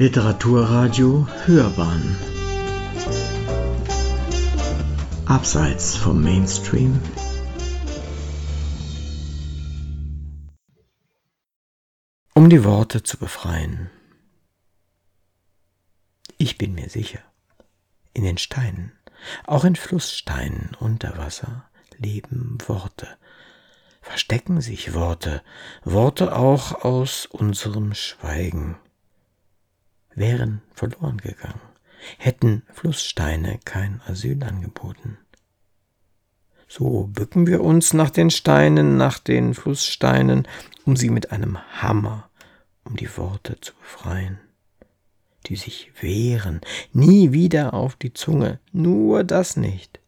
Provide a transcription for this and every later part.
Literaturradio Hörbahn. Abseits vom Mainstream. Um die Worte zu befreien. Ich bin mir sicher, in den Steinen, auch in Flusssteinen unter Wasser, leben Worte, verstecken sich Worte, Worte auch aus unserem Schweigen, wären verloren gegangen, hätten Flusssteine kein Asyl angeboten. So bücken wir uns nach den Steinen, nach den Flusssteinen, um sie mit einem Hammer, um die Worte zu befreien, die sich wehren, nie wieder auf die Zunge, nur das nicht,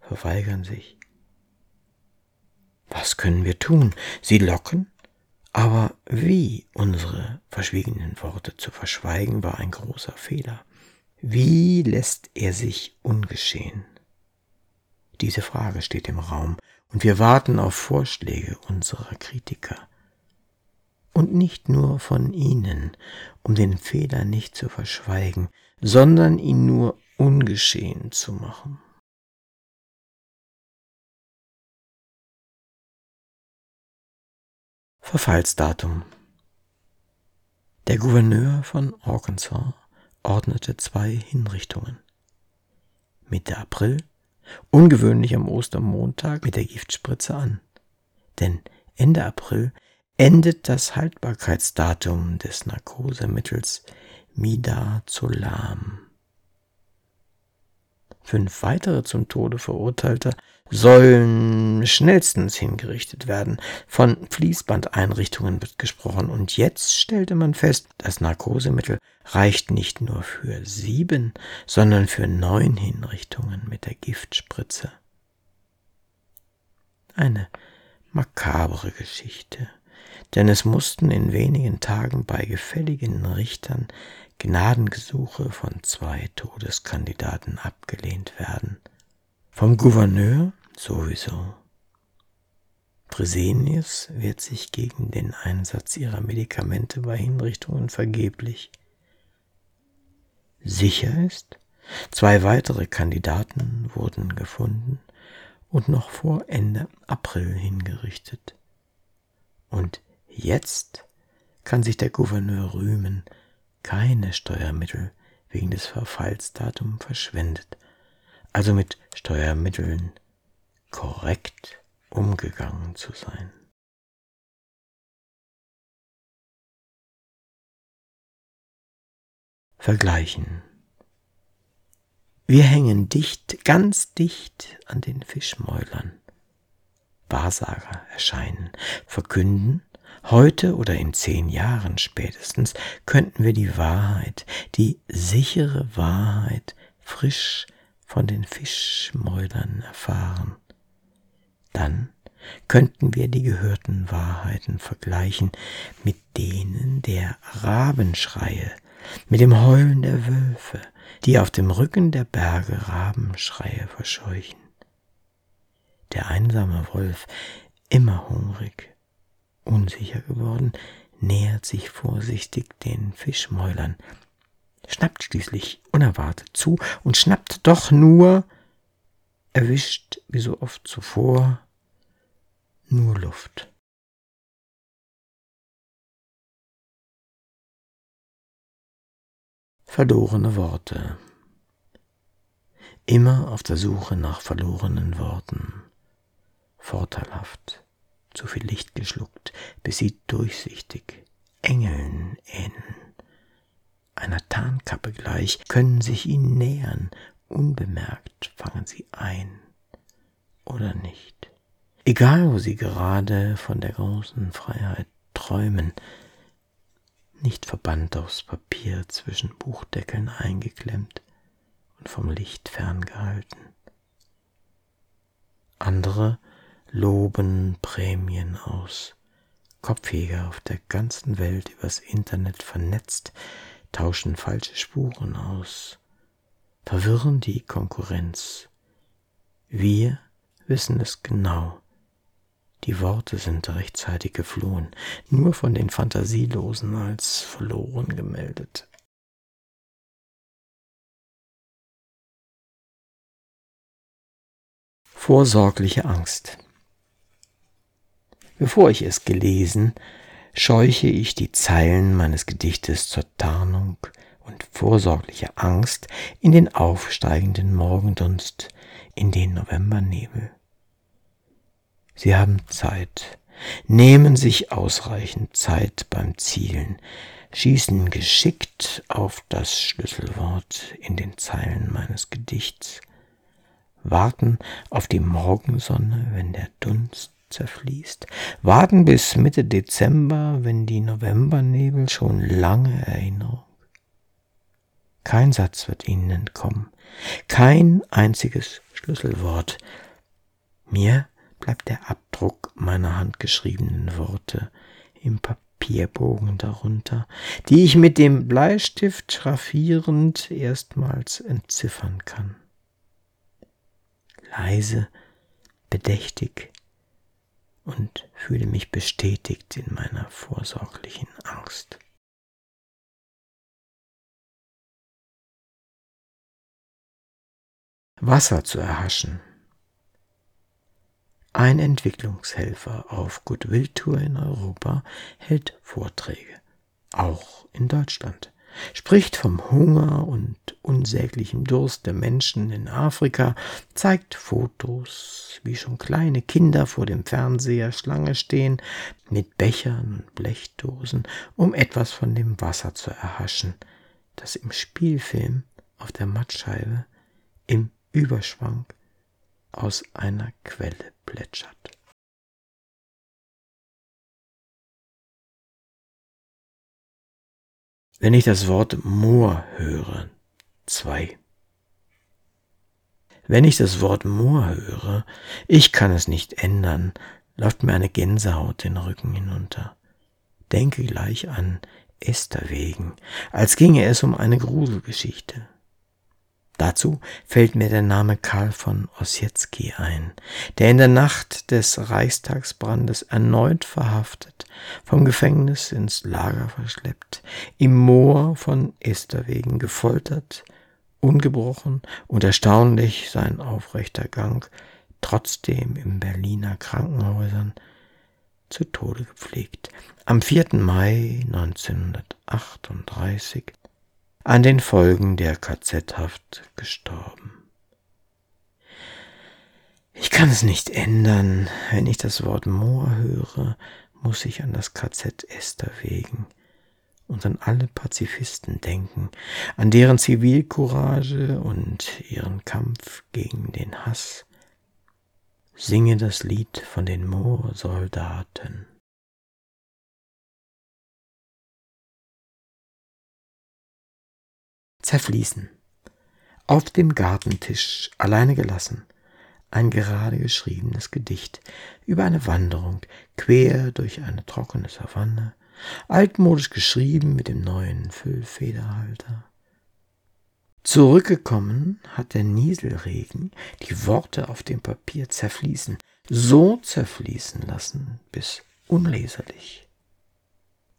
verweigern sich. Was können wir tun? Sie locken? Aber wie unsere verschwiegenen Worte zu verschweigen, war ein großer Fehler. Wie lässt er sich ungeschehen? Diese Frage steht im Raum, und wir warten auf Vorschläge unserer Kritiker. Und nicht nur von ihnen, um den Fehler nicht zu verschweigen, sondern ihn nur ungeschehen zu machen. Verfallsdatum Der Gouverneur von Arkansas ordnete zwei Hinrichtungen. Mitte April, ungewöhnlich am Ostermontag, mit der Giftspritze an. Denn Ende April endet das Haltbarkeitsdatum des Narkosemittels Midazolam. Fünf weitere zum Tode verurteilte sollen schnellstens hingerichtet werden. Von Fließbandeinrichtungen wird gesprochen und jetzt stellte man fest, das Narkosemittel reicht nicht nur für sieben, sondern für neun Hinrichtungen mit der Giftspritze. Eine makabere Geschichte, denn es mussten in wenigen Tagen bei gefälligen Richtern Gnadengesuche von zwei Todeskandidaten abgelehnt werden. Vom Gouverneur sowieso. Fresenius wehrt sich gegen den Einsatz ihrer Medikamente bei Hinrichtungen vergeblich. Sicher ist, zwei weitere Kandidaten wurden gefunden und noch vor Ende April hingerichtet. Und jetzt kann sich der Gouverneur rühmen, keine Steuermittel wegen des Verfallsdatums verschwendet, also mit Steuermitteln korrekt umgegangen zu sein. Vergleichen. Wir hängen dicht, ganz dicht an den Fischmäulern. Wahrsager erscheinen, verkünden, Heute oder in zehn Jahren spätestens könnten wir die Wahrheit, die sichere Wahrheit frisch von den Fischmäulern erfahren. Dann könnten wir die gehörten Wahrheiten vergleichen mit denen der Rabenschreie, mit dem Heulen der Wölfe, die auf dem Rücken der Berge Rabenschreie verscheuchen. Der einsame Wolf, immer hungrig, unsicher geworden, nähert sich vorsichtig den Fischmäulern, schnappt schließlich unerwartet zu und schnappt doch nur, erwischt wie so oft zuvor, nur Luft. Verlorene Worte. Immer auf der Suche nach verlorenen Worten. Vorteilhaft zu viel Licht geschluckt, bis sie durchsichtig Engeln ähneln. Einer Tarnkappe gleich können sich ihnen nähern, unbemerkt fangen sie ein oder nicht. Egal, wo sie gerade von der großen Freiheit träumen, nicht verbannt aufs Papier zwischen Buchdeckeln eingeklemmt und vom Licht ferngehalten. Andere loben Prämien aus. Kopfjäger auf der ganzen Welt übers Internet vernetzt tauschen falsche Spuren aus, verwirren die Konkurrenz. Wir wissen es genau. Die Worte sind rechtzeitig geflohen, nur von den Fantasielosen als verloren gemeldet. Vorsorgliche Angst. Bevor ich es gelesen, scheuche ich die Zeilen meines Gedichtes zur Tarnung und vorsorglicher Angst in den aufsteigenden Morgendunst, in den Novembernebel. Sie haben Zeit, nehmen sich ausreichend Zeit beim Zielen, schießen geschickt auf das Schlüsselwort in den Zeilen meines Gedichts, warten auf die Morgensonne, wenn der Dunst zerfließt, warten bis Mitte Dezember, wenn die Novembernebel schon lange Erinnerung. Kein Satz wird ihnen entkommen, kein einziges Schlüsselwort. Mir bleibt der Abdruck meiner handgeschriebenen Worte im Papierbogen darunter, die ich mit dem Bleistift schraffierend erstmals entziffern kann. Leise, bedächtig und fühle mich bestätigt in meiner vorsorglichen Angst. Wasser zu erhaschen. Ein Entwicklungshelfer auf Goodwill Tour in Europa hält Vorträge, auch in Deutschland spricht vom Hunger und unsäglichem Durst der Menschen in Afrika, zeigt Fotos, wie schon kleine Kinder vor dem Fernseher Schlange stehen, mit Bechern und Blechdosen, um etwas von dem Wasser zu erhaschen, das im Spielfilm auf der Mattscheibe im Überschwang aus einer Quelle plätschert. Wenn ich das Wort Moor höre, zwei. Wenn ich das Wort Moor höre, ich kann es nicht ändern, läuft mir eine Gänsehaut den Rücken hinunter. Denke gleich an Esther wegen, als ginge es um eine Gruselgeschichte. Dazu fällt mir der Name Karl von Ossietzky ein, der in der Nacht des Reichstagsbrandes erneut verhaftet, vom Gefängnis ins Lager verschleppt, im Moor von Esterwegen gefoltert, ungebrochen und erstaunlich sein aufrechter Gang, trotzdem in Berliner Krankenhäusern zu Tode gepflegt. Am 4. Mai 1938 an den Folgen der KZ-Haft gestorben. Ich kann es nicht ändern, wenn ich das Wort Moor höre, muss ich an das KZ Esterwegen und an alle Pazifisten denken, an deren Zivilcourage und ihren Kampf gegen den Hass. Singe das Lied von den Moorsoldaten. Zerfließen. Auf dem Gartentisch, alleine gelassen, ein gerade geschriebenes Gedicht über eine Wanderung quer durch eine trockene Savanne, altmodisch geschrieben mit dem neuen Füllfederhalter. Zurückgekommen hat der Nieselregen die Worte auf dem Papier zerfließen, so zerfließen lassen, bis unleserlich.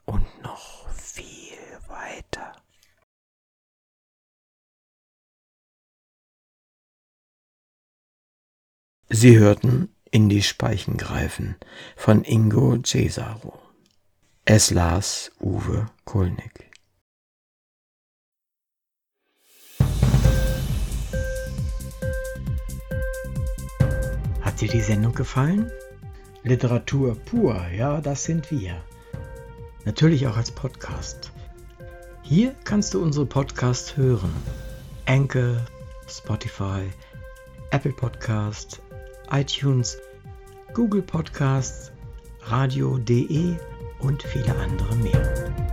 Und noch viel weiter. Sie hörten In die Speichen greifen von Ingo Cesaro. Es las Uwe Kulnig. Hat dir die Sendung gefallen? Literatur pur, ja, das sind wir. Natürlich auch als Podcast. Hier kannst du unsere Podcasts hören. Anchor, Spotify, Apple Podcast, iTunes, Google Podcasts, radio.de und viele andere mehr.